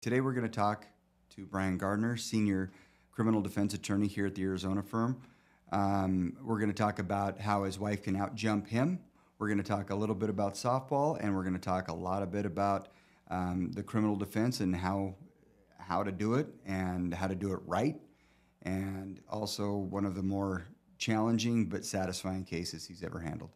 Today we're going to talk to Brian Garner, senior criminal defense attorney here at the Arizona firm. Um, we're going to talk about how his wife can outjump him. We're going to talk a little bit about softball, and we're going to talk a lot a bit about um, the criminal defense and how how to do it and how to do it right, and also one of the more challenging but satisfying cases he's ever handled.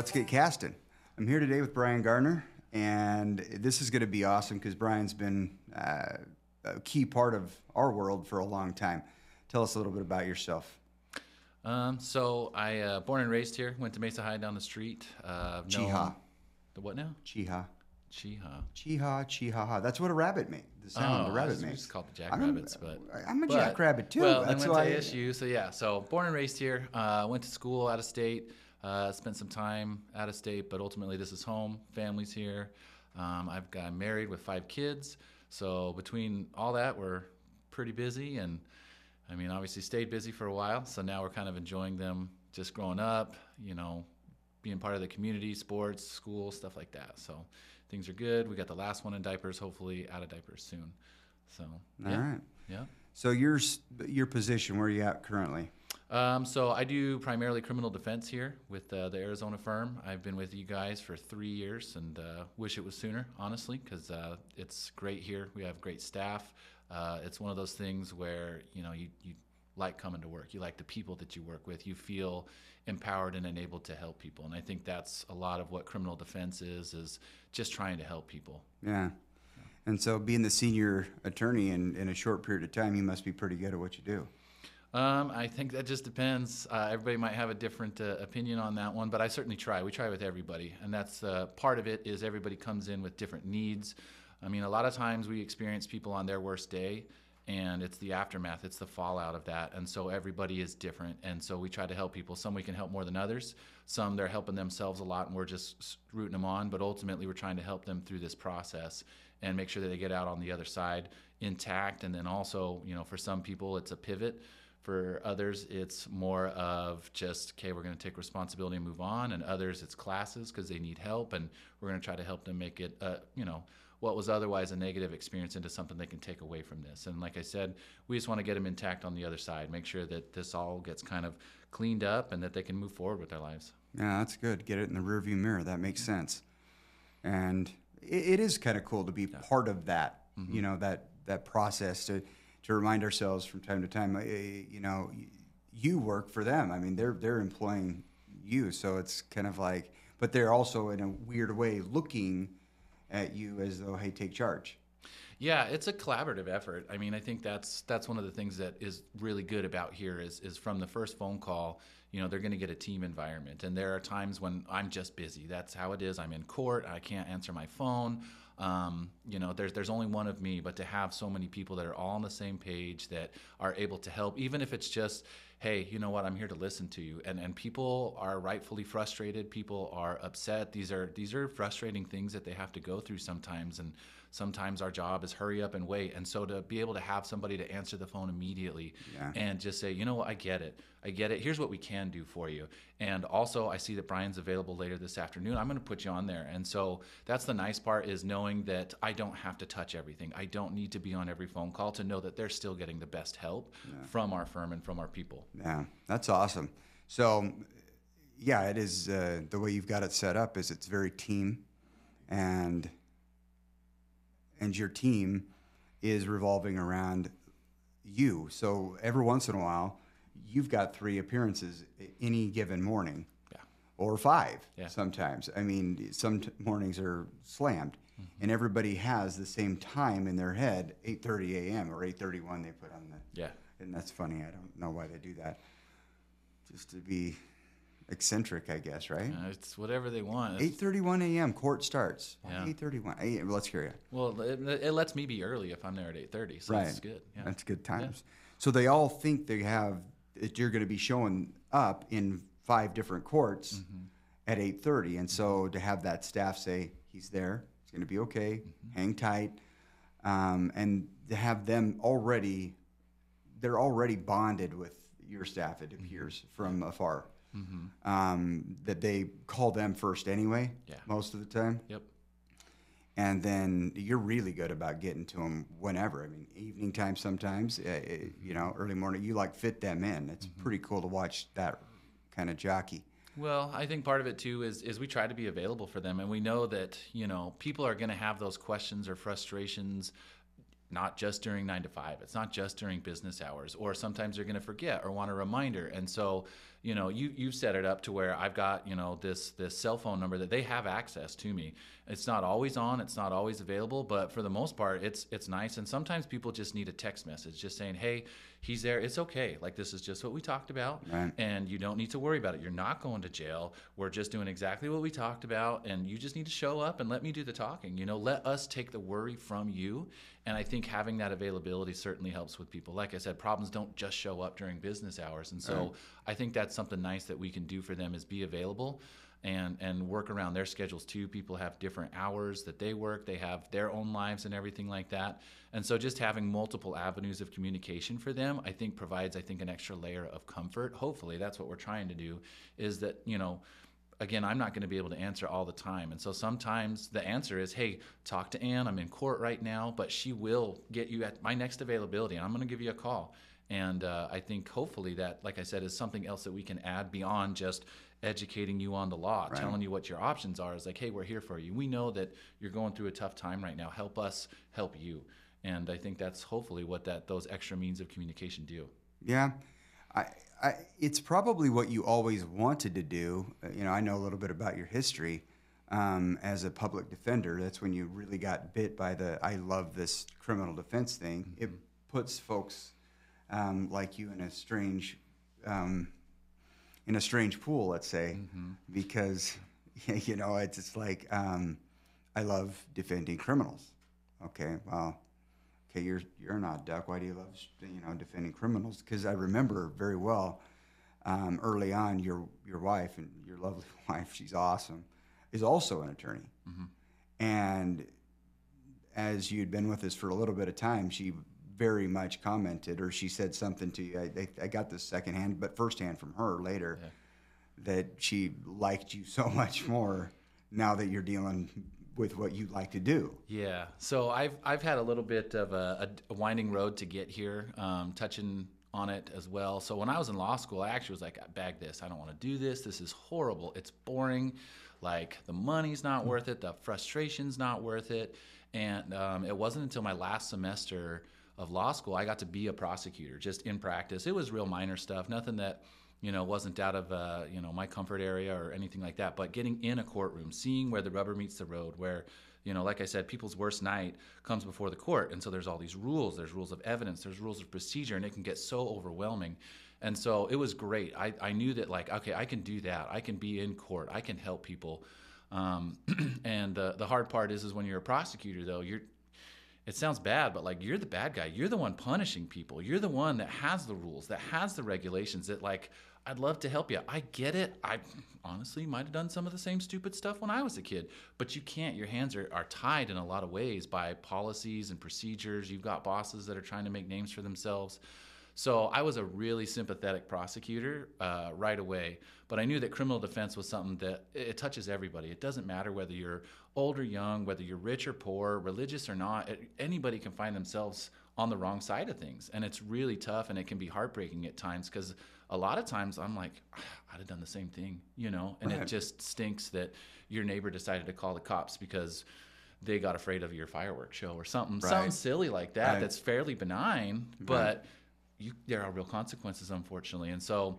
Let's get casting. I'm here today with Brian Garner, and this is going to be awesome because Brian's been uh, a key part of our world for a long time. Tell us a little bit about yourself. Um, so I uh, born and raised here. Went to Mesa High down the street. Uh, Chiha. The what now? Chiha. Chiha. Chiha, chiha. That's what a rabbit makes. The sound Oh, I rabbit makes. just called the I'm- jackrabbits, but I'm a but- jackrabbit too. Well, That's I went to ASU, so yeah. So born and raised here. Uh, went to school out of state. Uh, spent some time out of state, but ultimately this is home. Family's here. Um, I've got married with five kids. So between all that, we're pretty busy, and I mean, obviously stayed busy for a while. So now we're kind of enjoying them, just growing up. You know, being part of the community, sports, school, stuff like that. So things are good. We got the last one in diapers, hopefully out of diapers soon. So All yeah, right. yeah. So your your position, where are you at currently? Um, so I do primarily criminal defense here with uh, the Arizona firm. I've been with you guys for three years, and uh, wish it was sooner, honestly, because uh, it's great here. We have great staff. Uh, it's one of those things where you know you, you like coming to work. You like the people that you work with. You feel empowered and enabled to help people, and I think that's a lot of what criminal defense is: is just trying to help people. Yeah. And so, being the senior attorney in, in a short period of time, you must be pretty good at what you do. Um, I think that just depends. Uh, everybody might have a different uh, opinion on that one, but I certainly try. We try with everybody, and that's uh, part of it. Is everybody comes in with different needs. I mean, a lot of times we experience people on their worst day, and it's the aftermath, it's the fallout of that, and so everybody is different, and so we try to help people. Some we can help more than others. Some they're helping themselves a lot, and we're just rooting them on. But ultimately, we're trying to help them through this process and make sure that they get out on the other side intact. And then also, you know, for some people, it's a pivot. For others, it's more of just, okay, we're going to take responsibility and move on. And others, it's classes because they need help. And we're going to try to help them make it, uh, you know, what was otherwise a negative experience into something they can take away from this. And like I said, we just want to get them intact on the other side, make sure that this all gets kind of cleaned up and that they can move forward with their lives. Yeah, that's good. Get it in the rearview mirror. That makes sense. And it, it is kind of cool to be part of that. You know that that process to to remind ourselves from time to time. You know, you work for them. I mean, they're they're employing you, so it's kind of like, but they're also in a weird way looking at you as though, hey, take charge. Yeah, it's a collaborative effort. I mean, I think that's that's one of the things that is really good about here is is from the first phone call, you know, they're going to get a team environment. And there are times when I'm just busy. That's how it is. I'm in court. I can't answer my phone. Um, you know, there's there's only one of me, but to have so many people that are all on the same page that are able to help, even if it's just, hey, you know what, I'm here to listen to you. And and people are rightfully frustrated. People are upset. These are these are frustrating things that they have to go through sometimes. And sometimes our job is hurry up and wait. And so to be able to have somebody to answer the phone immediately Yeah. and just say, you know what, I get it. I get it. Here's what we can do for you. And also, I see that Brian's available later this afternoon. I'm going to put you on there. And so that's the nice part is knowing that I don't have to touch everything. I don't need to be on every phone call to know that they're still getting the best help from our firm and from our people. Yeah, that's awesome. So, yeah, it is uh, the way you've got it set up. Is it's very team, and and your team is revolving around you. So every once in a while, you've got three appearances any given morning, Yeah. or five Yeah. sometimes. I mean, some t- mornings are slammed, Mm-hmm. and everybody has the same time in their head, 8:30 a.m. or 8:31. They put on the Yeah. and that's funny. I don't know why they do that. Just to be eccentric, I guess, right? Uh, it's whatever they want. Eight thirty-one a.m. Court starts. Yeah. Eight thirty-one. Let's hear you. well, it, it lets me be early if I'm there at 8:30. So Right. that's good. Yeah. That's good times. So they all think they have that you're going to be showing up in five different courts Mm-hmm. at eight thirty, and so to have that staff say he's there, it's going to be okay, Mm-hmm. hang tight, um, and to have them already, they're already bonded with your staff, it appears, from afar. Um, that they call them first anyway, Yeah. most of the time. Yep. And then you're really good about getting to them whenever. I mean, evening time sometimes, uh, you know, early morning, you like fit them in. It's pretty cool to watch that kind of jockey. Well, I think part of it too is is we try to be available for them, and we know that you know people are going to have those questions or frustrations, not just during nine to five. It's not just during business hours, or sometimes they're going to forget or want a reminder. And so, you know, you you've set it up to where I've got you know this this cell phone number that they have access to me. It's not always on, it's not always available, but for the most part, it's it's nice. And sometimes people just need a text message, just saying, "Hey, he's there. It's okay. Like this is just what we talked about, Right. and you don't need to worry about it. You're not going to jail. We're just doing exactly what we talked about, and you just need to show up and let me do the talking. You know, let us take the worry from you. And I think having that availability certainly helps with people. Like I said, problems don't just show up during business hours, and so I think that's something nice that we can do for them is be available. And, and work around their schedules too. People have different hours that they work. They have their own lives and everything like that. And so just having multiple avenues of communication for them, I think provides, I think, an extra layer of comfort. Hopefully, that's what we're trying to do. Is that you know, again, I'm not going to be able to answer all the time, and so sometimes the answer is, hey, talk to Ann. I'm in court right now, but she will get you at my next availability, and I'm going to give you a call. And uh, I think hopefully that, like I said, is something else that we can add beyond just educating you on the law, Right. telling you what your options are. Is like, hey, we're here for you. We know that you're going through a tough time right now. Help us help you. And I think that's hopefully what that those extra means of communication do. Yeah, I, I, it's probably what you always wanted to do. Uh, You know, I know a little bit about your history um, as a public defender. That's when you really got bit by the "I love this criminal defense thing." It puts folks um, like you in a strange, um, in a strange pool, let's say, because you know it's it's like um, I love defending criminals. Okay, well, okay, you're you're not duck. Why do you love you know defending criminals? Because I remember very well um, early on your your wife and your lovely wife, she's awesome, is also an attorney, and as you'd been with us for a little bit of time, she very much commented or she said something to you. I, I, I got this secondhand, but firsthand from her later that she liked you so much more now that you're dealing with what you like to do. Yeah. So I've I've had a little bit of a, a, a winding road to get here, um, touching on it as well. So when I was in law school, I actually was like, bag this. I don't want to do this. This is horrible. It's boring. Like the money's not worth it. The frustration's not worth it. And um, it wasn't until my last semester of law school I got to be a prosecutor, just in practice. It was real minor stuff, nothing that you know wasn't out of uh, you know my comfort area or anything like that. But getting in a courtroom, seeing where the rubber meets the road, where you know, like I said, people's worst night comes before the court, and so there's all these rules. There's rules of evidence. There's rules of procedure, and it can get so overwhelming. And so it was great. I, I knew that like okay, I can do that. I can be in court. I can help people. Um, and the the hard part is is when you're a prosecutor though you're it sounds bad, but like you're the bad guy. You're the one punishing people. You're the one that has the rules, that has the regulations. That like, I'd love to help you. I get it. I honestly might have done some of the same stupid stuff when I was a kid, but you can't. Your hands are, are tied in a lot of ways by policies and procedures. You've got bosses that are trying to make names for themselves. So I was a really sympathetic prosecutor uh, right away, but I knew that criminal defense was something that it, it touches everybody. It doesn't matter whether you're old or young, whether you're rich or poor, religious or not. Anybody can find themselves on the wrong side of things, and it's really tough, and it can be heartbreaking at times because a lot of times I'm like, ah, I'd have done the same thing, you know, and Right. it just stinks that your neighbor decided to call the cops because they got afraid of your fireworks show or something, something silly like that. Right. That's fairly benign, but you, there are real consequences, unfortunately. And so,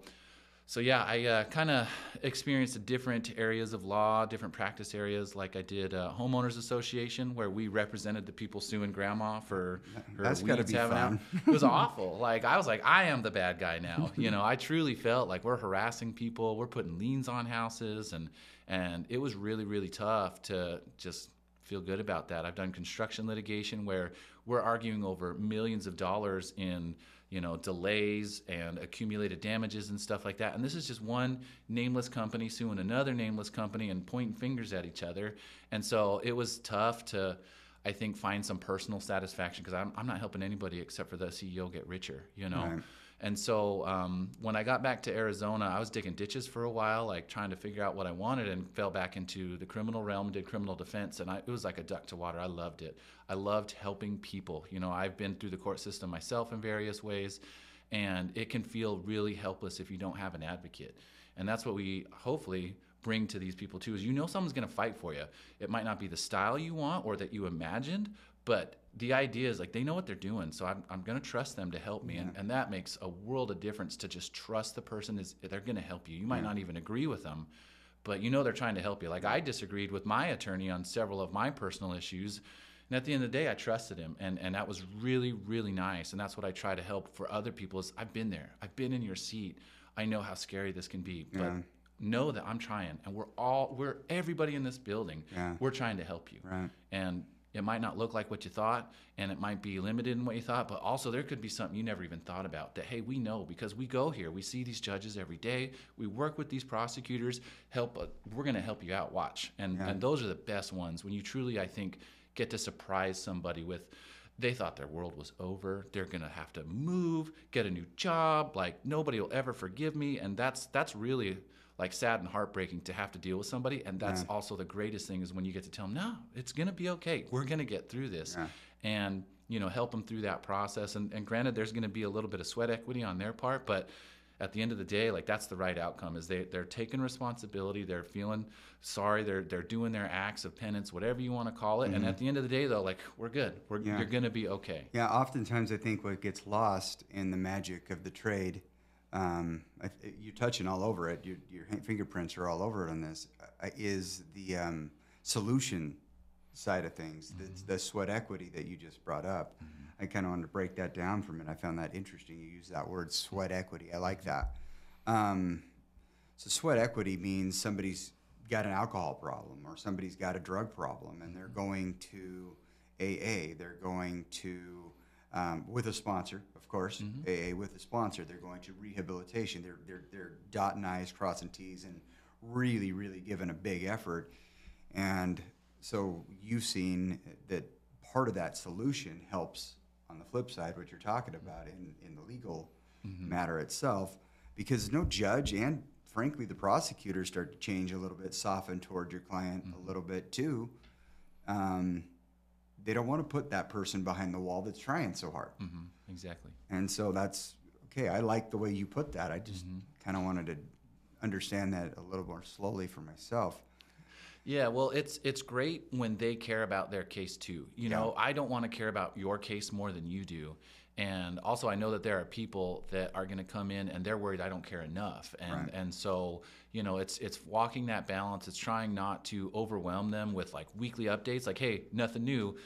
so yeah, I uh, kind of experienced different areas of law, different practice areas. Like I did uh, homeowners association, where we represented the people suing grandma for her That's weeds be having out. fun. It was awful. Like I was like, I am the bad guy now. You know, I truly felt like we're harassing people, we're putting liens on houses, and and it was really really tough to just feel good about that. I've done construction litigation where we're arguing over millions of dollars in you know delays and accumulated damages and stuff like that. And this is just one nameless company suing another nameless company and pointing fingers at each other. And so it was tough to. I think find some personal satisfaction because I'm, I'm not helping anybody except for the CEO get richer, you know. Right. And so um, when I got back to Arizona, I was digging ditches for a while, like trying to figure out what I wanted, and fell back into the criminal realm. Did criminal defense, and I, it was like a duck to water. I loved it. I loved helping people. You know, I've been through the court system myself in various ways, and it can feel really helpless if you don't have an advocate. And that's what we hopefully bring to these people too is you know someone's going to fight for you. It might not be the style you want or that you imagined, but the idea is like they know what they're doing so i'm, I'm going to trust them to help me and, and that makes a world of difference to just trust the person is they're going to help you. You might not even agree with them but you know they're trying to help you. Like i disagreed with my attorney on several of my personal issues and at the end of the day i trusted him and, and that was really really nice and that's what i try to help for other people is i've been there. I've been in your seat. I know how scary this can be but Yeah. know that i'm trying and we're all we're everybody in this building Yeah. we're trying to help you. Right. and it might not look like what you thought and it might be limited in what you thought but also there could be something you never even thought about that hey we know because we go here. We see these judges every day. We work with these prosecutors. Help uh, we're going to help you out. Watch. And Yeah. and those are the best ones. When you truly i think get to surprise somebody with they thought their world was over. They're going to have to move get a new job. Like nobody will ever forgive me. And that's that's really like sad and heartbreaking to have to deal with somebody and that's Yeah. also the greatest thing is when you get to tell them no it's going to be okay we're going to get through this Yeah. and you know help them through that process and, and granted there's going to be a little bit of sweat equity on their part but at the end of the day like that's the right outcome is they, they're taking responsibility they're feeling sorry they're they're doing their acts of penance whatever you want to call it and at the end of the day though like we're good we're, Mm-hmm. Yeah. you're going to be okay Yeah, oftentimes I think what gets lost in the magic of the trade, um, I, you're touching all over it. Your, your fingerprints are all over it on this. Uh, is the um, solution side of things, the, the sweat equity that you just brought up. I kind of wanted to break that down for a minute. I found that interesting. You use that word, sweat equity. I like that. Um, so sweat equity means somebody's got an alcohol problem or somebody's got a drug problem and they're going to AA. They're going to um, with a sponsor, of course, AA with a sponsor. They're going to rehabilitation. They're they're they're dotting I's, crossing T's, and really really giving a big effort. And so you've seen that part of that solution helps on the flip side, what you're talking about in, in the legal matter itself, because no judge and frankly the prosecutors start to change a little bit, soften toward your client a little bit too. Um, they don't want to put that person behind the wall that's trying so hard. hmm exactly And so that's okay. I like the way you put that. I just kind of wanted to understand that a little more slowly for myself. Yeah, well, it's it's great when they care about their case too. You know, I don't want to care about your case more than you do. And also, I know that there are people that are going to come in and they're worried I don't care enough. And Right. and so, you know, it's it's walking that balance. It's trying not to overwhelm them with like weekly updates, like, hey, nothing new.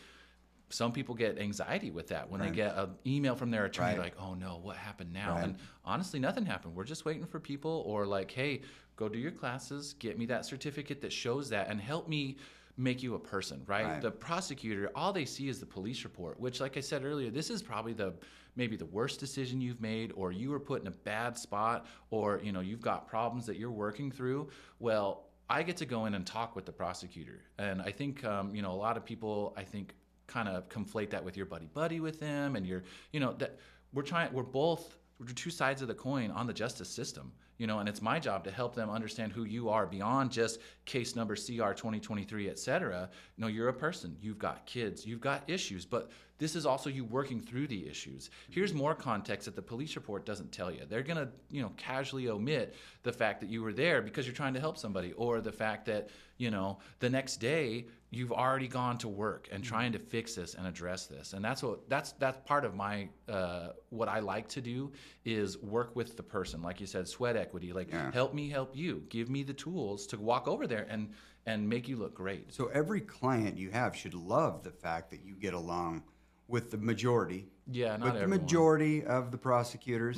Some people get anxiety with that when Right. they get an email from their attorney, Right. like, oh no, what happened now? And honestly, nothing happened. We're just waiting for people, or like, hey, go do your classes, get me that certificate that shows that, and help me make you a person, right? Right. The prosecutor, all they see is the police report, which, like I said earlier, this is probably the maybe the worst decision you've made, or you were put in a bad spot, or you know you've got problems that you're working through. Well, I get to go in and talk with the prosecutor, and I think um, you know a lot of people, I think kind of conflate that with your buddy buddy with them and you're you know that we're trying we're both we're two sides of the coin on the justice system you know and it's my job to help them understand who you are beyond just case number cr 2023 et cetera. Know you're a person. You've got kids. You've got issues. But this is also you working through the issues. Here's more context that the police report doesn't tell you. They're going to you know casually omit the fact that you were there because you're trying to help somebody or the fact that you know the next day you've already gone to work and trying to fix this and address this. And that's what that's that's part of my uh, what i like to do is work with the person. Like you said sweat equity like Yeah. help me help you. Give me the tools to walk over there and and make you look great. So every client you have should love the fact that you get along with the majority, yeah not with the majority of the prosecutors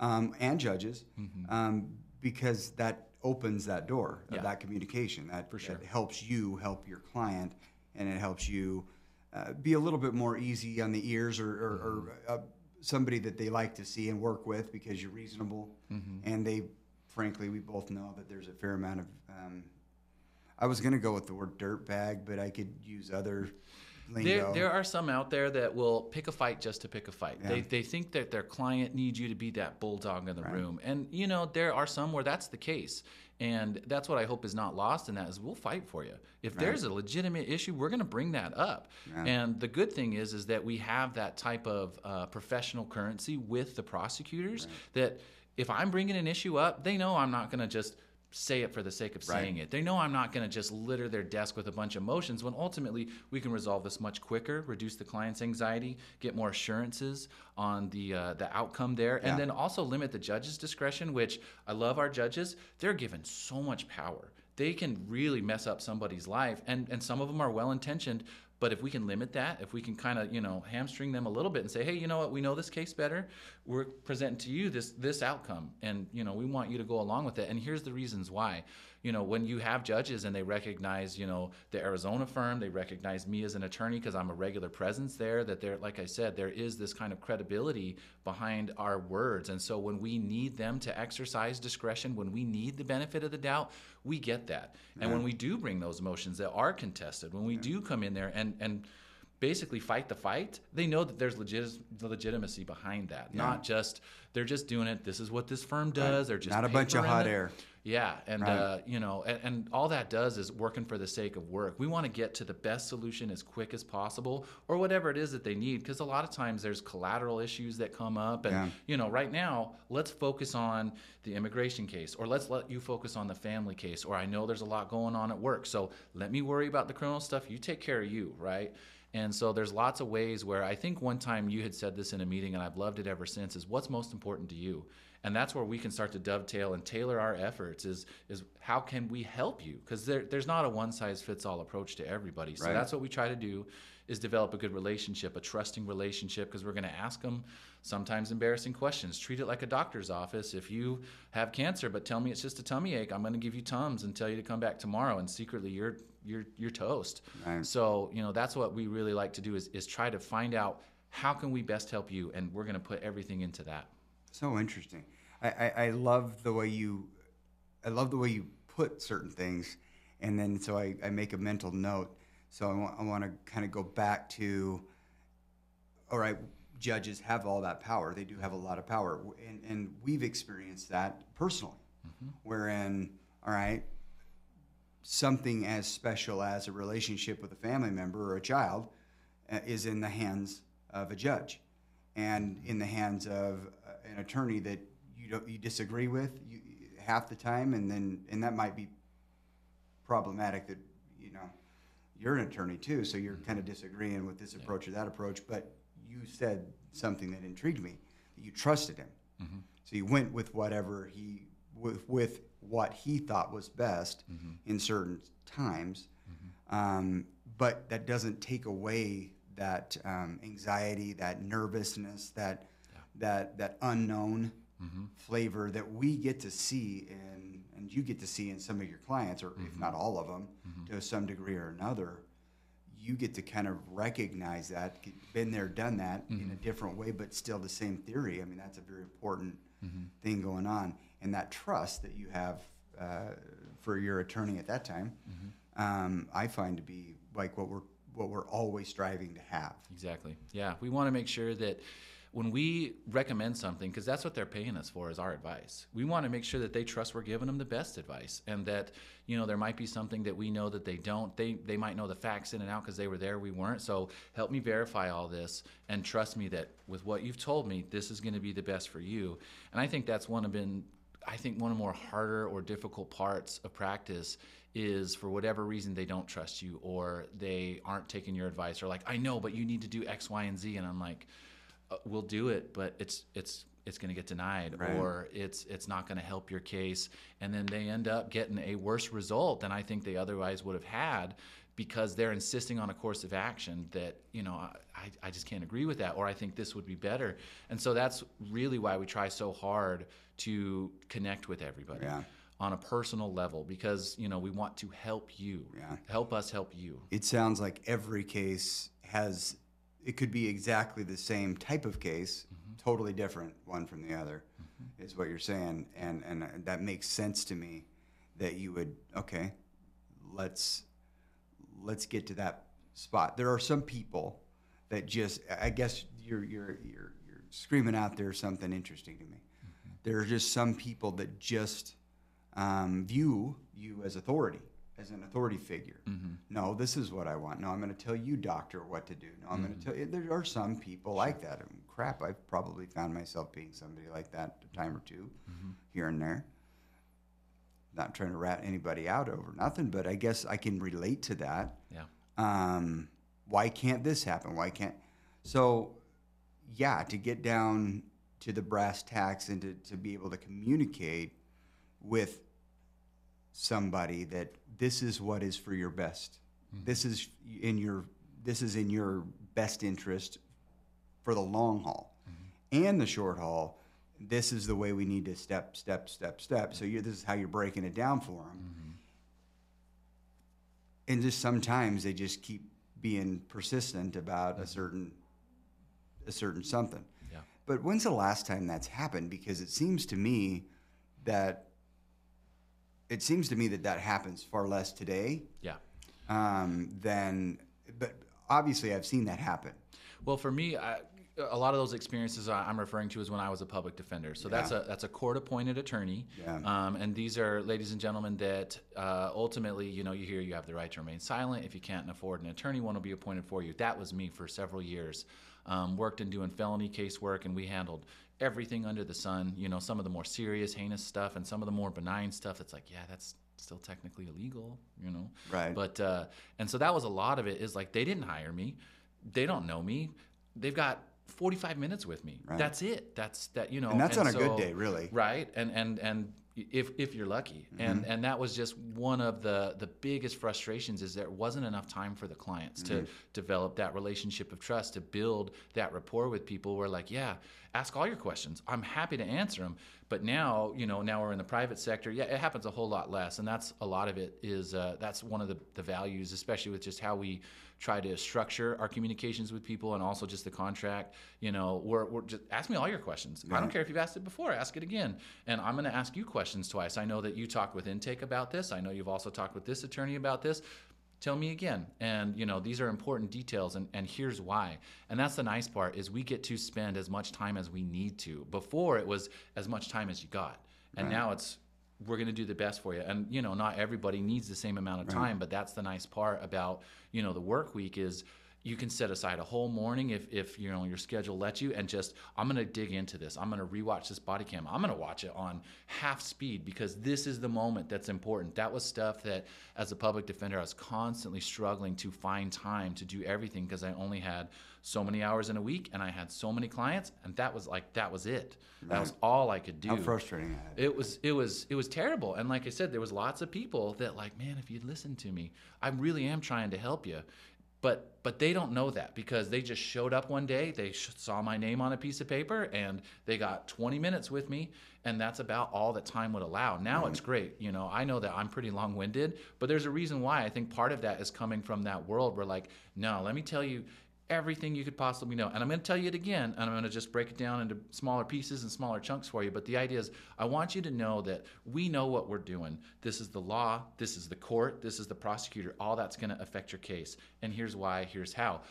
um, and judges, Mm-hmm. um, because that opens that door of Yeah. that communication. That, For sure. that helps you help your client, and it helps you uh, be a little bit more easy on the ears, or, or, or Mm-hmm. uh, somebody that they like to see and work with because you're reasonable, Mm-hmm. and they, frankly, we both know that there's a fair amount of. Um, I was gonna go with the word dirt bag, but I could use other. There, there are some out there that will pick a fight just to pick a fight. They, Yeah. they think that their client needs you to be that bulldog in the Right. room. And, you know, there are some where that's the case. And that's what I hope is not lost in that is we'll fight for you. If there's a legitimate issue, we're going to bring that up. Yeah. And the good thing is, is that we have that type of uh, professional currency with the prosecutors that if I'm bringing an issue up, they know I'm not going to just say it for the sake of Right. saying it. They know I'm not going to just litter their desk with a bunch of motions when ultimately we can resolve this much quicker, reduce the client's anxiety, get more assurances on the uh, the outcome there, Yeah. and then also limit the judge's discretion. Which I love our judges; they're given so much power. They can really mess up somebody's life, and and some of them are well intentioned. But if we can limit that, if we can kind of you know hamstring them a little bit and say, hey, you know what, we know this case better. We're presenting to you this this outcome, and you know we want you to go along with it. And here's the reasons why. You know, when you have judges and they recognize, you know, the Arizona firm, they recognize me as an attorney because I'm a regular presence there. That there, like I said, there is this kind of credibility behind our words. And so when we need them to exercise discretion, when we need the benefit of the doubt, we get that. And when we do bring those motions that are contested, when we do come in there and and basically fight the fight, they know that there's legit- legitimacy behind that. Not just they're just doing it. This is what this firm does. They're just Not a bunch of hot it. air. Yeah, and Right. uh, you know, and, and all that does is working for the sake of work. We want to get to the best solution as quick as possible, or whatever it is that they need, because a lot of times there's collateral issues that come up, and Yeah. you know, right now let's focus on the immigration case, or let's let you focus on the family case, or I know there's a lot going on at work, so let me worry about the criminal stuff. You take care of you, right? And so there's lots of ways where I think one time you had said this in a meeting, and I've loved it ever since. Is what's most important to you, and that's where we can start to dovetail and tailor our efforts. Is is how can we help you? Because there, there's not a one size fits all approach to everybody. So Right. that's what we try to do, is develop a good relationship, a trusting relationship, because we're going to ask them sometimes embarrassing questions. Treat it like a doctor's office. If you have cancer, but tell me it's just a tummy ache, I'm going to give you Tums and tell you to come back tomorrow, and secretly you're you're you're toast. Right. So you know that's what we really like to do is is try to find out how can we best help you, and we're going to put everything into that. So interesting. I, I, I love the way you, I love the way you put certain things, and then so I, I make a mental note. So I want, I want to kind of go back to, all right, judges have all that power. They do have a lot of power, and and we've experienced that personally, mm-hmm. wherein all right, something as special as a relationship with a family member or a child uh, is in the hands of a judge. And in the hands of uh, an attorney that you don't you disagree with you, half the time and then and that might be problematic that you know you're an attorney too so you're kind of disagreeing with this approach or that approach but you said something that intrigued me. That you trusted him. So you went with whatever he with, with what he thought was best mm-hmm. in certain times. Mm-hmm. Um, but that doesn't take away that um, anxiety that nervousness that that that unknown mm-hmm. flavor that we get to see in and you get to see in some of your clients or if not all of them to some degree or another you get to kind of recognize that been there done that in a different way but still the same theory. I mean that's a very important thing going on and that trust that you have uh, for your attorney at that time um, i find to be like what we're what we're always striving to have Exactly. Yeah, we want to make sure that when we recommend something, because that's what they're paying us for, is our advice. We want to make sure that they trust we're giving them the best advice, and that you know there might be something that we know that they don't. They they might know the facts in and out because they were there, we weren't. So help me verify all this, and trust me that with what you've told me, this is going to be the best for you. And I think that's one of been I think one of the more harder or difficult parts of practice is for whatever reason they don't trust you or they aren't taking your advice or like I know but you need to do X Y and Z and I'm like uh, we'll do it but it's it's it's going to get denied Right. or it's it's not going to help your case and then they end up getting a worse result than I think they otherwise would have had because they're insisting on a course of action that you know I, I just can't agree with that or i think this would be better. And so that's really why we try so hard to connect with everybody Yeah. on a personal level because you know we want to help you. Yeah. help us help you. It sounds like every case has it could be exactly the same type of case mm-hmm. totally different one from the other mm-hmm. is what you're saying. And and that makes sense to me that you would okay let's let's get to that spot. There are some people that just, I guess you're you're you're you're screaming out there something interesting to me. Mm-hmm. There are just some people that just um, view you as authority, as an authority figure. Mm-hmm. No, this is what I want. No, I'm going to tell you, doctor, what to do. No, I'm going to mm-hmm. tell you. There are some people like that. And crap, I've probably found myself being somebody like that a time or 2 here and there. Not trying to rat anybody out over nothing, but I guess I can relate to that. Yeah. Um, why can't this happen? Why can't? So, yeah, to get down to the brass tacks and to, to be able to communicate with somebody that this is what is for your best. This is in your this is in your best interest for the long haul and the short haul. This is the way we need to step, step, step, step. So this is how you're breaking it down for them. And just sometimes they just keep being persistent about a certain a certain something. Yeah. But when's the last time that's happened? Because it seems to me that it seems to me that that happens far less today Yeah. um, than. But obviously, I've seen that happen. Well, for me, I, a lot of those experiences I'm referring to is when I was a public defender. So that's a that's a court-appointed attorney, Yeah. um, and these are ladies and gentlemen that uh, ultimately, you know, you hear you have the right to remain silent. If you can't afford an attorney, one will be appointed for you. That was me for several years. Um, worked in doing felony casework, and we handled everything under the sun. You know, some of the more serious, heinous stuff, and some of the more benign stuff. That's like, yeah, that's still technically illegal. You know, Right. but uh, and so that was a lot of it. Is like they didn't hire me, they don't know me. They've got 45 minutes with me. Right. That's it. That's that. You know, And that's on a good day, really. Right. And and and if if you're lucky, and Mm-hmm. and that was just one of the the biggest frustrations is there wasn't enough time for the clients to Mm-hmm. develop that relationship of trust, to build that rapport with people. Where like, yeah, ask all your questions. I'm happy to answer them. But now, you know, now we're in the private sector. Yeah, it happens a whole lot less, and that's a lot of it. Is uh, that's one of the the values, especially with just how we try to structure our communications with people and also just the contract. You know, we're, we're just ask me all your questions. I don't care if you've asked it before, ask it again. And I'm going to ask you questions twice. I know that you talked with intake about this. I know you've also talked with this attorney about this. Tell me again. And you know, these are important details and, and here's why. And that's the nice part is we get to spend as much time as we need to. Before it was as much time as you got. And now it's we're going to do the best for you and you know not everybody needs the same amount of time but that's the nice part about you know the work week is you can set aside a whole morning if, if you know your schedule lets you and just i'm going to dig into this. I'm going to rewatch this body cam. I'm going to watch it on half speed because this is the moment that's important. That was stuff that as a public defender i was constantly struggling to find time to do everything because i only had so many hours in a week and i had so many clients and that was like that was it. That was all i could do. How frustrating it was it was it was terrible. And like i said there was lots of people that like man if you'd listen to me i really am trying to help you but but they don't know that because they just showed up one day they saw my name on a piece of paper and they got 20 minutes with me and that's about all that time would allow. Now mm-hmm. it's great you know i know that i'm pretty long-winded but there's a reason why i think part of that is coming from that world where like no let me tell you everything you could possibly know. And I'm going to tell you it again, and I'm going to just break it down into smaller pieces and smaller chunks for you. But the idea is, I want you to know that we know what we're doing. This is the law, this is the court, this is the prosecutor. All that's going to affect your case. And here's why, here's how.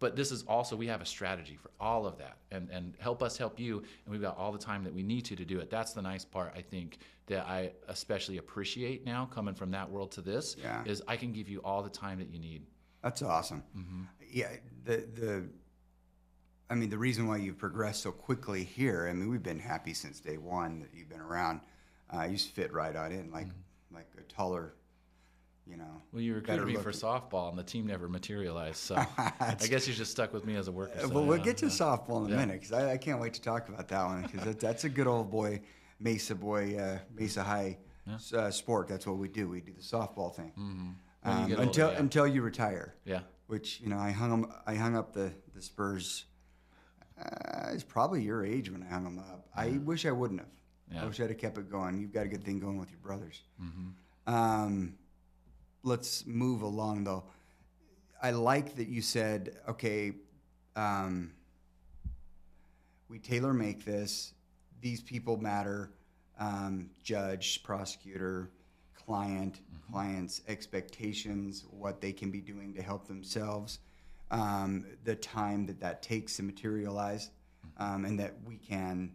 But this is also, we have a strategy for all of that and, and help us help you. And we've got all the time that we need to to do it. That's the nice part, I think, that I especially appreciate now coming from that world to this Yeah. is I can give you all the time that you need. That's awesome. Mm-hmm. Yeah, the the. I mean, the reason why you've progressed so quickly here. I mean, we've been happy since day one that you've been around. Uh, you just fit right on in, like like a taller, you know. Well, you recruited me for softball, and the team never materialized. So I guess you just stuck with me as a worker. Uh, so well, we'll yeah, get to yeah. softball in a Yeah. minute because I, I can't wait to talk about that one because that, that's a good old boy Mesa boy uh, Mesa High uh, sport. That's what we do. We do the softball thing Mm-hmm. Um, older, until until you retire. Yeah. Which you know, I hung 'em- I hung up the the Spurs. Uh, it's probably your age when I hung them up. I wish I wouldn't have. Yeah. I wish I'd have kept it going. You've got a good thing going with your brothers. Um, let's move along though. I like that you said, okay, um, we tailor make this. These people matter. Um, judge, prosecutor, client, clients' expectations, what they can be doing to help themselves, um, the time that that takes to materialize, um, and that we can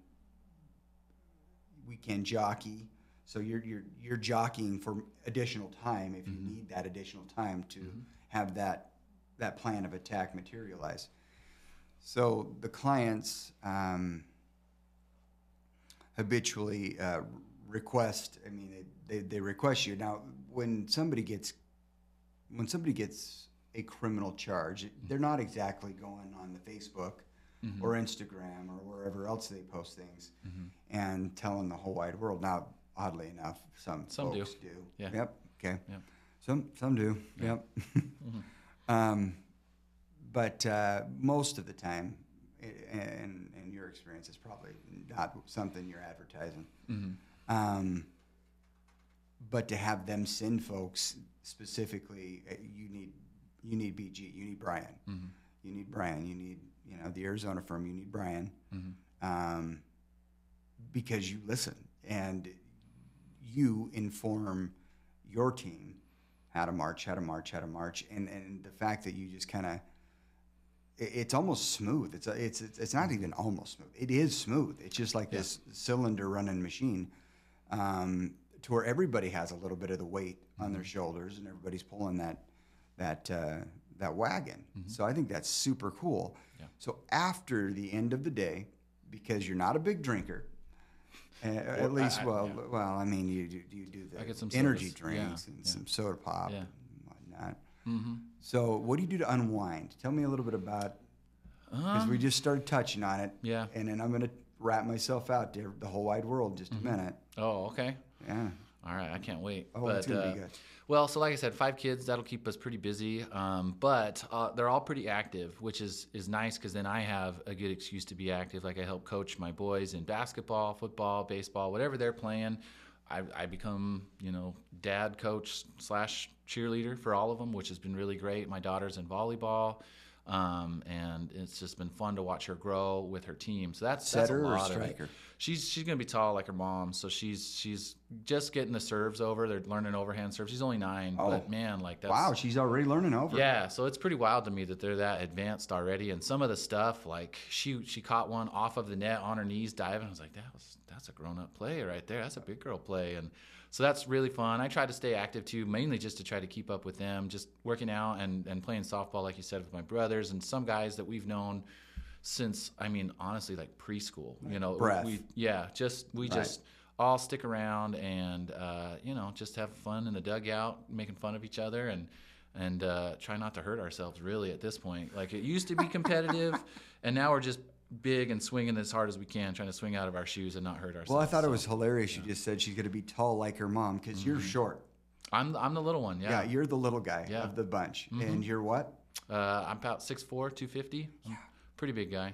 we can jockey. So you're you're you're jockeying for additional time if you need that additional time to have that that plan of attack materialize. So the clients um, habitually uh, request. I mean, they, they, they request you now. When somebody gets when somebody gets a criminal charge, they're not exactly going on the Facebook or Instagram or wherever else they post things and telling the whole wide world. Now, oddly enough, some, Some do. folks do. Yeah. Yep. Okay. Yep. Some some do. Yep. um, but uh, most of the time, and in your experience, it's probably not something you're advertising. Um, but to have them send folks specifically, uh, you need you need BG, you need Brian, you need Brian, you need you know the Arizona firm, you need Brian, um, because you listen and you inform your team how to march, how to march, how to march, and and the fact that you just kind of it's almost smooth. It's it's it's it's not even almost smooth. It is smooth. It's just like this cylinder running machine, um, to where everybody has a little bit of the weight on their shoulders, and everybody's pulling that that uh, that wagon. So I think that's super cool. Yeah. So after the end of the day, because you're not a big drinker, uh, at least I- well, yeah. well, I mean, you do you do the I get some energy sodas. Yeah, drinks and yeah. some soda pop Yeah. and whatnot. Mm-hmm. So, what do you do to unwind? Tell me a little bit about because we just started touching on it. Um, Yeah. And then I'm going to wrap myself out to the whole wide world in just Mm-hmm. a minute. Oh, okay. Yeah. All right, I can't wait. Oh, it's gonna be uh, good. Well, so like I said, five kids that'll keep us pretty busy. Um, but uh, they're all pretty active, which is is nice because then I have a good excuse to be active. Like I help coach my boys in basketball, football, baseball, whatever they're playing. I, I become you know dad coach slash cheerleader for all of them, which has been really great. My daughter's in volleyball. Um, and it's just been fun to watch her grow with her team. So that's that's a Setter or lot of striker? She's she's gonna be tall like her mom, so she's she's just getting the serves over. They're learning overhand serves. She's only nine, Oh. but man, like that's Wow, she's already learning over. yeah. So it's pretty wild to me that they're that advanced already. And some of the stuff, like she she caught one off of the net on her knees diving. I was like, that was that's a grown up play right there. That's a big girl play. And so that's really fun. I try to stay active too, mainly just to try to keep up with them, just working out and and playing softball, like you said, with my brothers and some guys that we've known since I mean honestly like preschool. You know, Breath. we yeah, just we Right. just all stick around and uh, you know just have fun in the dugout, making fun of each other and and uh, try not to hurt ourselves really at this point. Like it used to be competitive, and now we're just big and swinging as hard as we can, trying to swing out of our shoes and not hurt ourselves. Well, I thought it was hilarious. You just said she's going to be tall like her mom because you're short. I'm I'm the little one. Yeah. Yeah. you're the little guy Yeah. of the bunch. And you're what? Uh, I'm about 6'4", 250. I'm a pretty big guy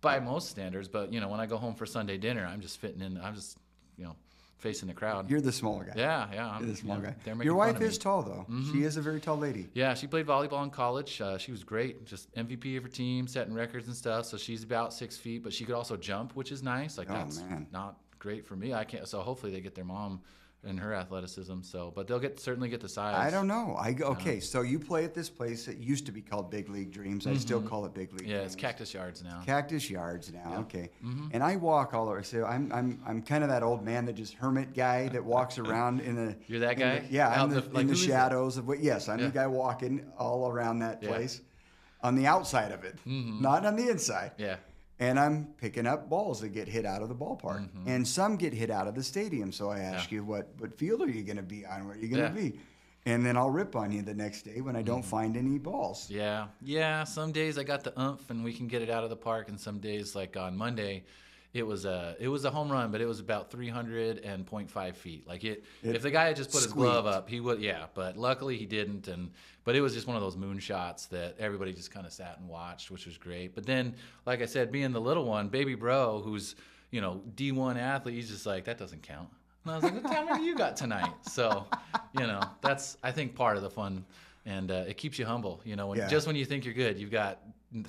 by most standards. But you know, when I go home for Sunday dinner, I'm just fitting in. I'm just you know facing the crowd. You're the smaller guy. yeah, yeah. I'm You're the small you know, guy. Your wife is tall, though. She is a very tall lady. Yeah, she played volleyball in college. Uh, she was great, just MVP of her team, setting records and stuff. So she's about six feet, but she could also jump, which is nice. Like Oh, that's man. not great for me. I can't. So hopefully they get their mom and her athleticism. So, but they'll get certainly get the size. I don't know. I go, okay, so you play at this place that used to be called Big League Dreams. I still call it Big League Mm-hmm. Yeah, Dreams. it's Cactus Yards now. Cactus Yards now. Okay. Mm-hmm. And I walk all over. So I'm I'm I'm kind of that old man that just hermit guy that walks around in the. You're that guy? the- yeah, Out I'm the, the- like, in the who is that? shadows of what? Yes, I'm Yeah. the guy walking all around that Yeah. place, on the outside of it, not on the inside. Yeah. And I'm picking up balls that get hit out of the ballpark, Mm-hmm. and some get hit out of the stadium. So I ask you, what what field are you going to be on? Where are you going to Yeah. be? And then I'll rip on you the next day when I don't find any balls. Yeah, yeah. Some days I got the umph and we can get it out of the park, and some days, like on Monday, it was a it was a home run, but it was about 300 and 0.5 feet. Like it, It if the guy had just put his glove up, he would. Yeah, but luckily he didn't, and but it was just one of those moon shots that everybody just kind of sat and watched, which was great. But then, like I said, being the little one, baby bro, who's you know D1 athlete, he's just like that doesn't count. And I was like, what time many you got tonight? So, you know, that's I think part of the fun, and uh, it keeps you humble. You know, when, Yeah. just when you think you're good, you've got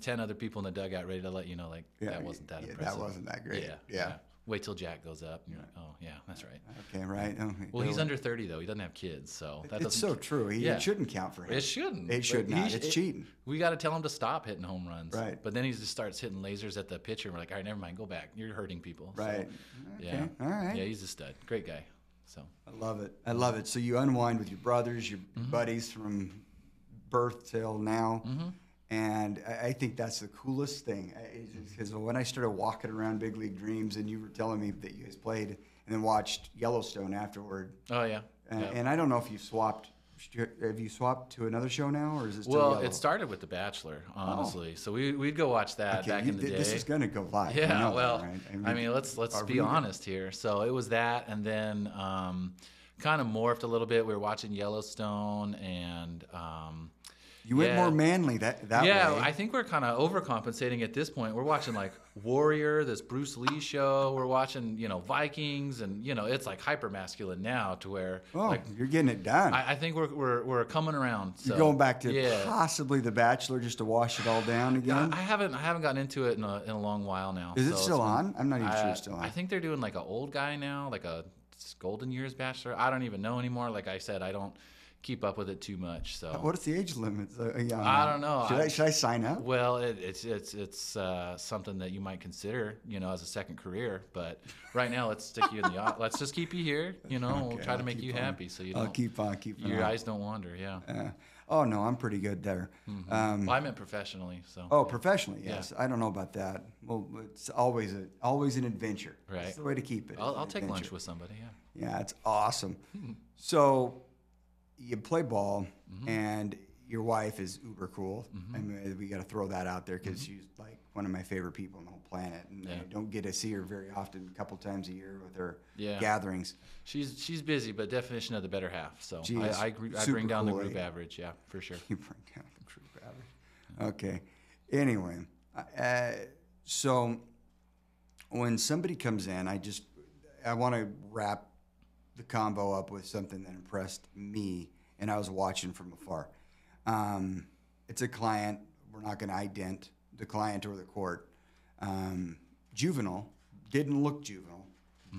ten other people in the dugout ready to let you know, like Yeah, that wasn't that yeah, impressive. That wasn't that great. Yeah, yeah. yeah. Wait till Jack goes up. Like, oh yeah, that's right. Okay, right. Oh, Well, he's under 30 though. He doesn't have kids, so that It's so true. He, Yeah. It shouldn't count for him. It shouldn't. It should not. It's it- cheating. We got to tell him to stop hitting home runs. Right. But then he just starts hitting lasers at the pitcher. And we're like, all right, never mind. Go back. You're hurting people. So, Right. Okay. yeah. All right. Yeah, he's a stud. Great guy. So. I love it. I love it. So you unwind with your brothers, your Mm-hmm. buddies from birth till now, and I, I think that's the coolest thing. Because when I started walking around Big League Dreams, and you were telling me that you guys played and then watched Yellowstone afterward, Oh yeah. and, Yeah. and I don't know if you've swapped. Have you swapped to another show now, or is it still Well, Yellow? it started with The Bachelor, honestly. So we we'd go watch that Okay, back you- in the th- day. This is going to go live. I Yeah, know that, well, right? I mean, let's let's be gonna- honest here. So it was that, and then um, kind of morphed a little bit. We were watching Yellowstone, and um, You went yeah. more manly that that yeah, way. I think we're kind of overcompensating at this point. We're watching like Warrior, this Bruce Lee show. We're watching, you know, Vikings, and you know, it's like hyper masculine now to where oh, like you're getting it done. I, I think we're, we're we're coming around. So, you're going back to yeah. possibly The Bachelor just to wash it all down again. I I haven't I haven't gotten into it in a, in a long while now. Is it so it's still been- on? I'm not even sure it's still on. I think they're doing like an old guy now, like a Golden Years Bachelor. I don't even know anymore. Like I said, I don't keep up with it too much. So What is the age limit? Uh, yeah, I don't know. Should I, I- should I sign up? well, it, it's it's it's uh, something that you might consider, you know, as a second career. But right now, let's stick you in the. Let's just keep you here. You know, we'll try to I'll make you on. happy, so you I'll don't. keep on keeping your on. eyes don't wander. Yeah. Uh, oh no, I'm pretty good there. Um, well, I meant professionally. So. oh, professionally, yes. I don't know about that. Well, it's always a always an adventure. Right. That's the way to keep it. I'll, I'll take lunch with somebody. Yeah. Yeah, it's awesome. so you play ball, Mm-hmm. and your wife is uber cool. I mean, we got to throw that out there because she's like one of my favorite people on the whole planet, and I Mm-hmm. Don't get to see her very often. A couple times a year with her Yeah. gatherings. She's she's busy, but definition of the better half. So I I, I bring down cool, the group eh? average. Yeah, for sure. You bring down the group average. Okay. Anyway, uh, so when somebody comes in, I just I want to wrap the combo up with something that impressed me, and I was watching from afar. Um, it's a client. We're not going to ident the client or the court. Um, juvenile didn't look juvenile.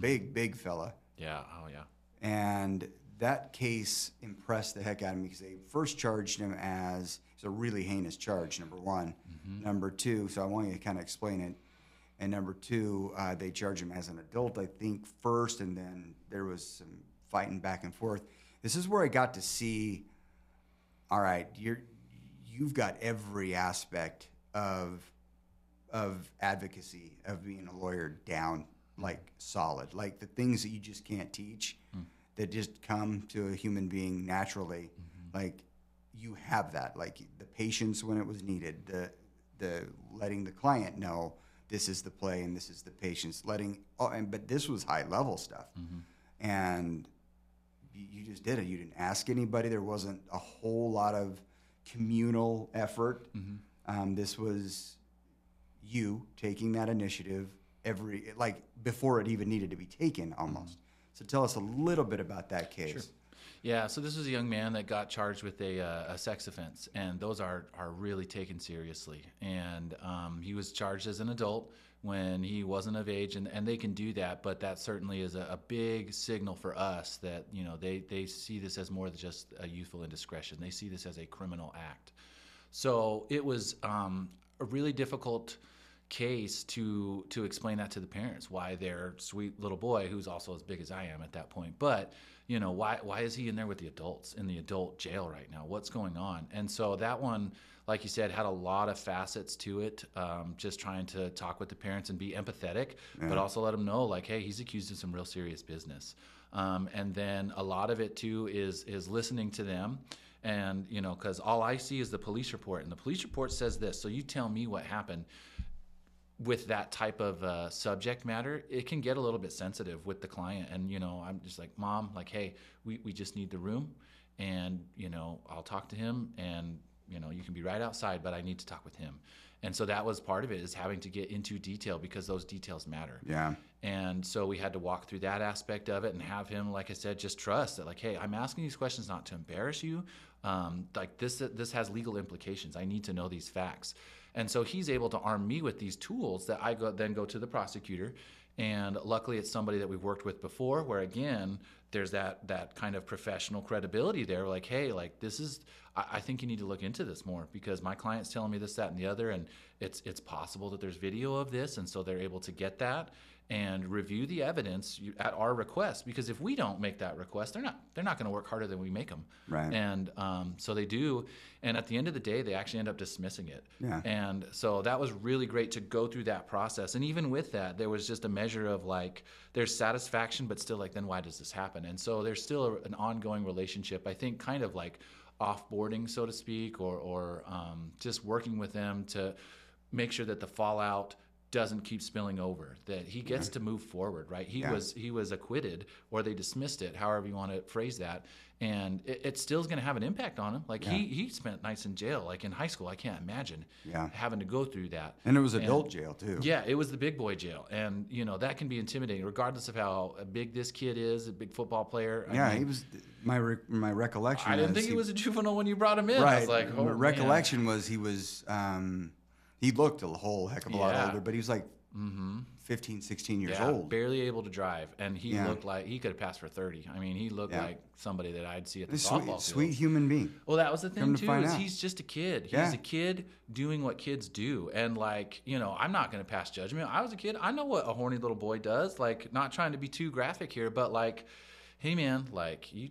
Big, big fella. Yeah. Oh yeah. And that case impressed the heck out of me because they first charged him as it's a really heinous charge. Number one, number two. So I want you to kind of explain it. And number two, uh, they charged him as an adult, I think, first, and then there was some fighting back and forth. This is where I got to see. All right, you're you've got every aspect of of advocacy of being a lawyer down like solid like the things that you just can't teach that just come to a human being naturally like you have that like the patience when it was needed the the letting the client know this is the play and this is the patience letting oh and but this was high level stuff. Mm-hmm. And you, you just did it. You didn't ask anybody. There wasn't a whole lot of communal effort. Mm-hmm. Um, this was you taking that initiative every like before it even needed to be taken almost. Mm-hmm. So tell us a little bit about that case Yeah, so this was a young man that got charged with a, uh, a sex offense, and those are, are really taken seriously. And um, he was charged as an adult when he wasn't of age, and, and they can do that, but that certainly is a, a big signal for us that you know they, they see this as more than just a youthful indiscretion. They see this as a criminal act. So it was um, a really difficult case to to explain that to the parents why their sweet little boy who's also as big as I am at that point but you know why why is he in there with the adults in the adult jail right now? What's going on? And so that one like you said had a lot of facets to it um, just trying to talk with the parents and be empathetic but also let them know like hey he's accused of some real serious business. Um, and then a lot of it too is is listening to them. And you know because all i see is the police report and the police report says this so you tell me what happened with that type of uh, subject matter, it can get a little bit sensitive with the client. And, you know, I'm just like, Mom, like, hey, we, we just need the room. And, you know, I'll talk to him and, you know, you can be right outside, but I need to talk with him. And so that was part of it is having to get into detail because those details matter. yeah And so we had to walk through that aspect of it and have him, like I said, just trust that, like, hey, I'm asking these questions not to embarrass you. Um, like this, this has legal implications. I need to know these facts. And so he's able to arm me with these tools that I go, then go to the prosecutor. And luckily, it's somebody that we've worked with before, where again, there's that that kind of professional credibility there. Like, hey, like this is, I, I think you need to look into this more because my client's telling me this, that, and the other, and it's it's possible that there's video of this, and so they're able to get that and review the evidence at our request. Because if we don't make that request, they're not they're not going to work harder than we make them. Right. And um, so they do, and at the end of the day, they actually end up dismissing it. Yeah. And so that was really great to go through that process. And even with that, there was just a measure of like, there's satisfaction, but still like, then why does this happen? And so there's still a, an ongoing relationship, I think, kind of like offboarding, so to speak, or, or um, just working with them to make sure that the fallout doesn't keep spilling over that he gets to move forward right he Yeah. was he was acquitted or they dismissed it however you want to phrase that and it, it still is going to have an impact on him like he he spent nights in jail like in high school i can't imagine Yeah. having to go through that And it was adult jail too. yeah, it was the big boy jail, and you know that can be intimidating, regardless of how big this kid is, a big football player. I Yeah, mean, he was. My re, my recollection. I didn't think he was a juvenile when you brought him in. right. I was like, oh, my man. recollection was he was. Um, he looked a whole heck of a lot Yeah. older, but he was like mm-hmm. 15, 16 years Yeah, old. barely able to drive, and he Yeah. looked like he could have passed for thirty. I mean, he looked Yeah. like somebody that I'd see at the A softball sweet, field. sweet human being. Well, that was the thing Come too. Is out. he's just a kid. He's a kid doing what kids do, and like you know, I'm not going to pass judgment. I was a kid. I know what a horny little boy does. Like, not trying to be too graphic here, but like, hey man, like you.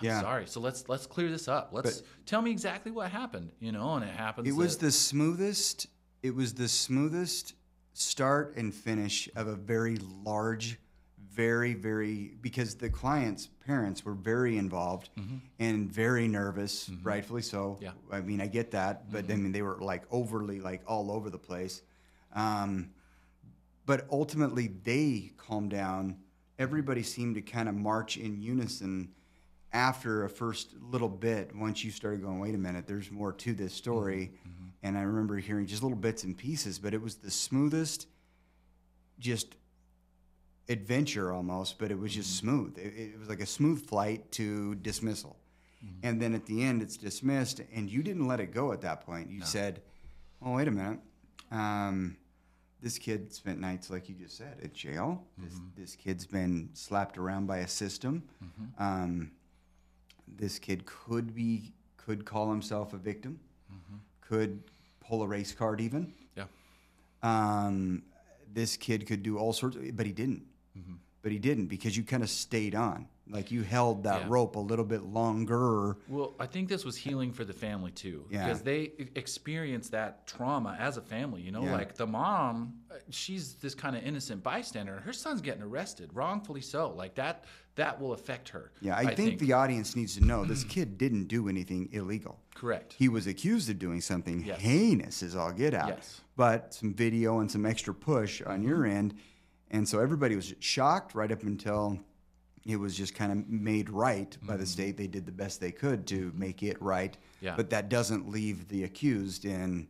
Yeah. sorry. So let's let's clear this up. Let's tell me exactly what happened. You know, and it happens. It was the smoothest. It was the smoothest start and finish of a very large, very very because the client's parents were very involved mm-hmm. and very nervous, mm-hmm. rightfully so. Yeah. I mean, I get that, but I mm-hmm. mean, they were like overly like all over the place. Um, but ultimately, they calmed down. Everybody seemed to kind of march in unison after a first little bit. Once you started going, wait a minute, there's more to this mm-hmm, story. Mm-hmm. And I remember hearing just little bits and pieces, but it was the smoothest, just adventure almost, but it was just mm-hmm. smooth. It, it was like a smooth flight to dismissal. And then at the end, it's dismissed, and you didn't let it go at that point. You said, "Oh, wait a minute. Um, this kid spent nights, like you just said, at jail. This, this kid's been slapped around by a system. Um, this kid could be could call himself a victim. Could pull a race card even. yeah. Um, this kid could do all sorts, of, but he didn't. But he didn't because you kind of stayed on, like you held that Yeah. rope a little bit longer. Well, I think this was healing for the family too, Yeah. because they experienced that trauma as a family. You know, Yeah. like the mom, uh, she's this kind of innocent bystander, and her son's getting arrested, wrongfully so. Like that, that will affect her. Yeah, I, think, the audience needs to know this kid didn't do anything illegal. correct. He was accused of doing something Yes. heinous as all get out. Yes. But some video and some extra push on your Mm-hmm. end. And so everybody was shocked right up until it was just kind of made right by the state. They did the best they could to make it right. Mm-hmm. Yeah. But that doesn't leave the accused in,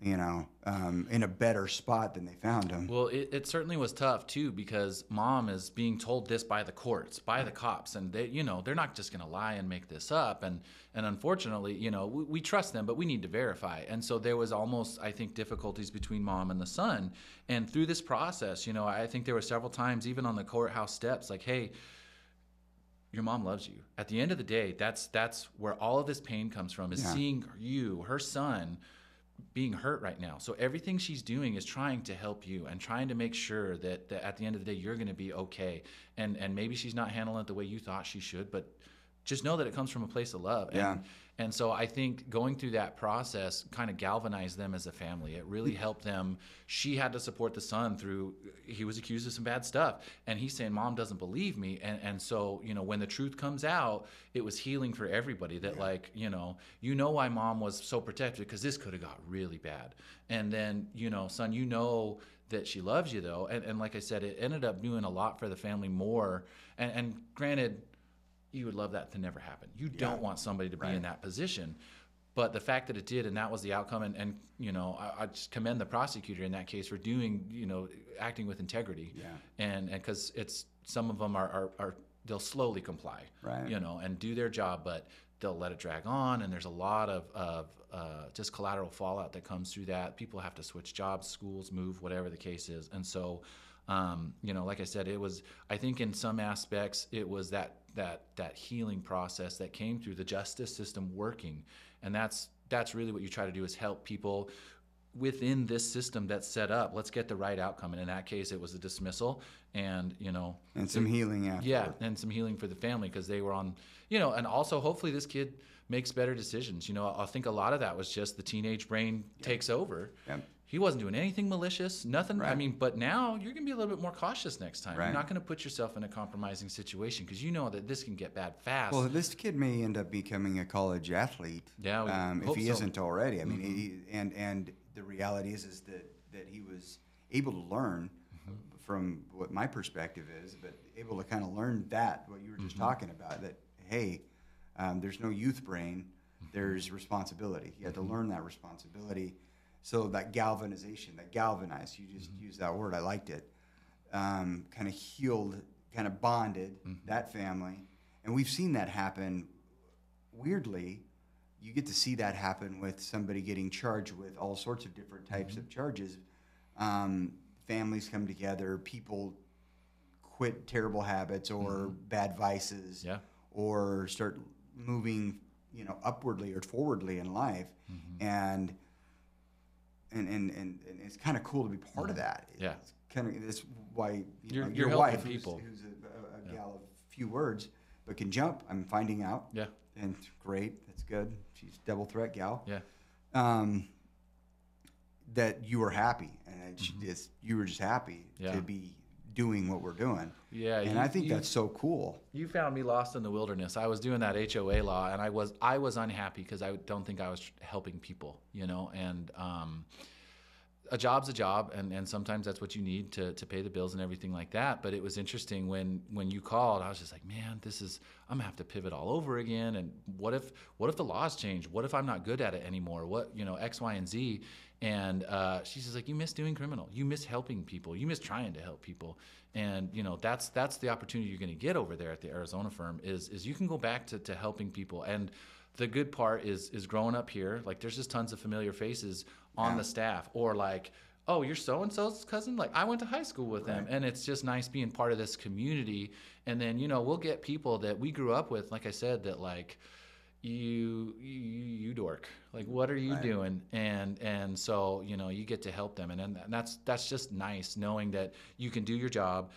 you know, um, in a better spot than they found him. Well, it, it certainly was tough too because mom is being told this by the courts, by the cops, and they, you know, they're not just going to lie and make this up. And and unfortunately, you know, we, we trust them, but we need to verify. And so there was almost, I think, difficulties between mom and the son. And through this process, you know, I think there were several times, even on the courthouse steps, like, hey, your mom loves you. At the end of the day, that's that's where all of this pain comes from is Yeah. seeing you, her son, being hurt right now. So everything she's doing is trying to help you and trying to make sure that, that at the end of the day you're going to be okay. And and maybe she's not handling it the way you thought she should, but just know that it comes from a place of love. Yeah. And, so I think going through that process kind of galvanized them as a family. It really mm. helped them. She had to support the son through, he was accused of some bad stuff. And he's saying, Mom doesn't believe me. And, and so, you know, when the truth comes out, it was healing for everybody that, like, you know, you know why mom was so protective because this could have got really bad. And then, you know, son, you know that she loves you though. And, and like I said, it ended up doing a lot for the family more. And, and granted, you would love that to never happen. You don't want somebody to be in that position. But the fact that it did, and that was the outcome, and, and you know, I, I just commend the prosecutor in that case for doing, you know, acting with integrity. Yeah. And and because it's some of them are, are are they'll slowly comply. Right. You know, and do their job, but they'll let it drag on, and there's a lot of of uh, just collateral fallout that comes through that. People have to switch jobs, schools, move, whatever the case is, and so. Um, you know, like I said, it was. I think in some aspects, it was that that that healing process that came through the justice system working, and that's that's really what you try to do is help people within this system that's set up. Let's get the right outcome, and in that case, it was a dismissal, and you know, and some healing after. yeah, and some healing for the family because they were on, you know, and also hopefully this kid makes better decisions. You know, I think a lot of that was just the teenage brain takes over. Yep. He wasn't doing anything malicious, nothing. I mean, but now you're going to be a little bit more cautious next time. Right. You're not going to put yourself in a compromising situation because you know that this can get bad fast. Well, this kid may end up becoming a college athlete. Yeah, um, if he so. Mm-hmm. isn't already. I mean, he, and and the reality is is that that he was able to learn Mm-hmm. from what my perspective is, but able to kind of learn that what you were just Mm-hmm. talking about. That hey, um, there's no youth brain. Mm-hmm. There's responsibility. You had to learn that responsibility. So that galvanization, that galvanized, you just Mm-hmm. used that word. I liked it. Um, kind of healed, kind of bonded Mm-hmm. that family, and we've seen that happen. Weirdly, you get to see that happen with somebody getting charged with all sorts of different types Mm-hmm. of charges. Um, families come together, people quit terrible habits or bad vices, Mm-hmm. Yeah. or start moving, you know, upwardly or forwardly in life, Mm-hmm. and and and and, and it's kind of cool to be part of that. Mm-hmm. Yeah. It's kind of that's why you You're- know, your wife, who's- people. who's, a, a, a gal of few words, but can jump. I'm finding out. yeah, And great, that's good. She's double threat gal. yeah, Um, that you were happy, and it just you were just happy Mm-hmm. Yeah. to be doing what we're doing. yeah. and you- I think you- that's so cool. You found me lost in the wilderness. I was doing that HOA law, and I was I was unhappy because I don't think I was helping people, you know. And um, a job's a job, and, and sometimes that's what you need to, to pay the bills and everything like that. But it was interesting when when you called, I was just like, man, this is I'm gonna have to pivot all over again. And what if what if the laws change? What if I'm not good at it anymore? What you know X, Y, and Z. And uh, she's just like, you miss doing criminal. You miss helping people. You miss trying to help people. And you know that's that's the opportunity you're going to get over there at the Arizona firm is is you can go back to, to helping people. And the good part is is growing up here. Like there's just tons of familiar faces on Yeah. the staff, or like, oh, you're so and so's cousin. Like I went to high school with them, and it's just nice being part of this community. And then you know we'll get people that we grew up with, like I said, that like you you you dork like what are you Right. doing? And and so you know you get to help them. And, and that's that's just nice knowing that you can do your job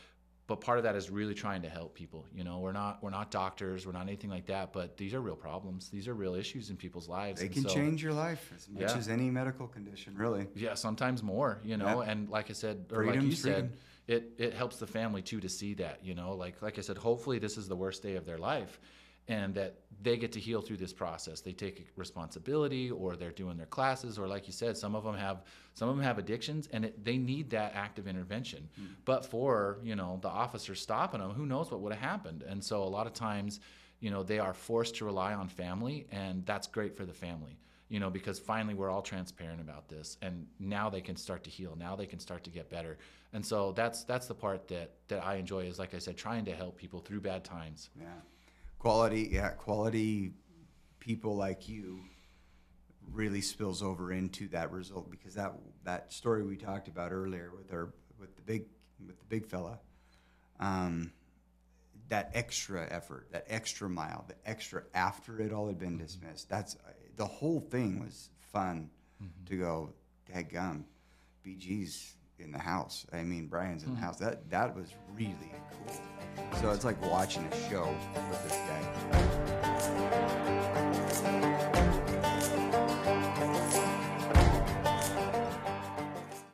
but part of that is really trying to help people. You know we're not we're not doctors we're not anything like that but these are real problems. These are real issues in people's lives. They and can so- change your life as much Yeah. as any medical condition, really. yeah, sometimes more, you know, and like I said, or like you Freedom's said, it it helps the family too to see that, you know, like like I said, hopefully this is the worst day of their life, and that they get to heal through this process. They take responsibility, or they're doing their classes, or like you said, some of them have some of them have addictions, and it, they need that active intervention. Hmm. But for you know the officer stopping them, who knows what would have happened? And so a lot of times, you know, they are forced to rely on family, and that's great for the family you know, because finally we're all transparent about this, and now they can start to heal. Now they can start to get better, and so that's that's the part that that I enjoy is like I said, trying to help people through bad times. Yeah. Quality, yeah, quality people like you really spills over into that result because that that story we talked about earlier with our with the big with the big fella, um, that extra effort, that extra mile, the extra after it all had been dismissed. That's the whole thing was fun to go. Gum, BG's in the house. I mean, Brian's in the hmm. house. That that was really cool. So it's like watching a show with this guy.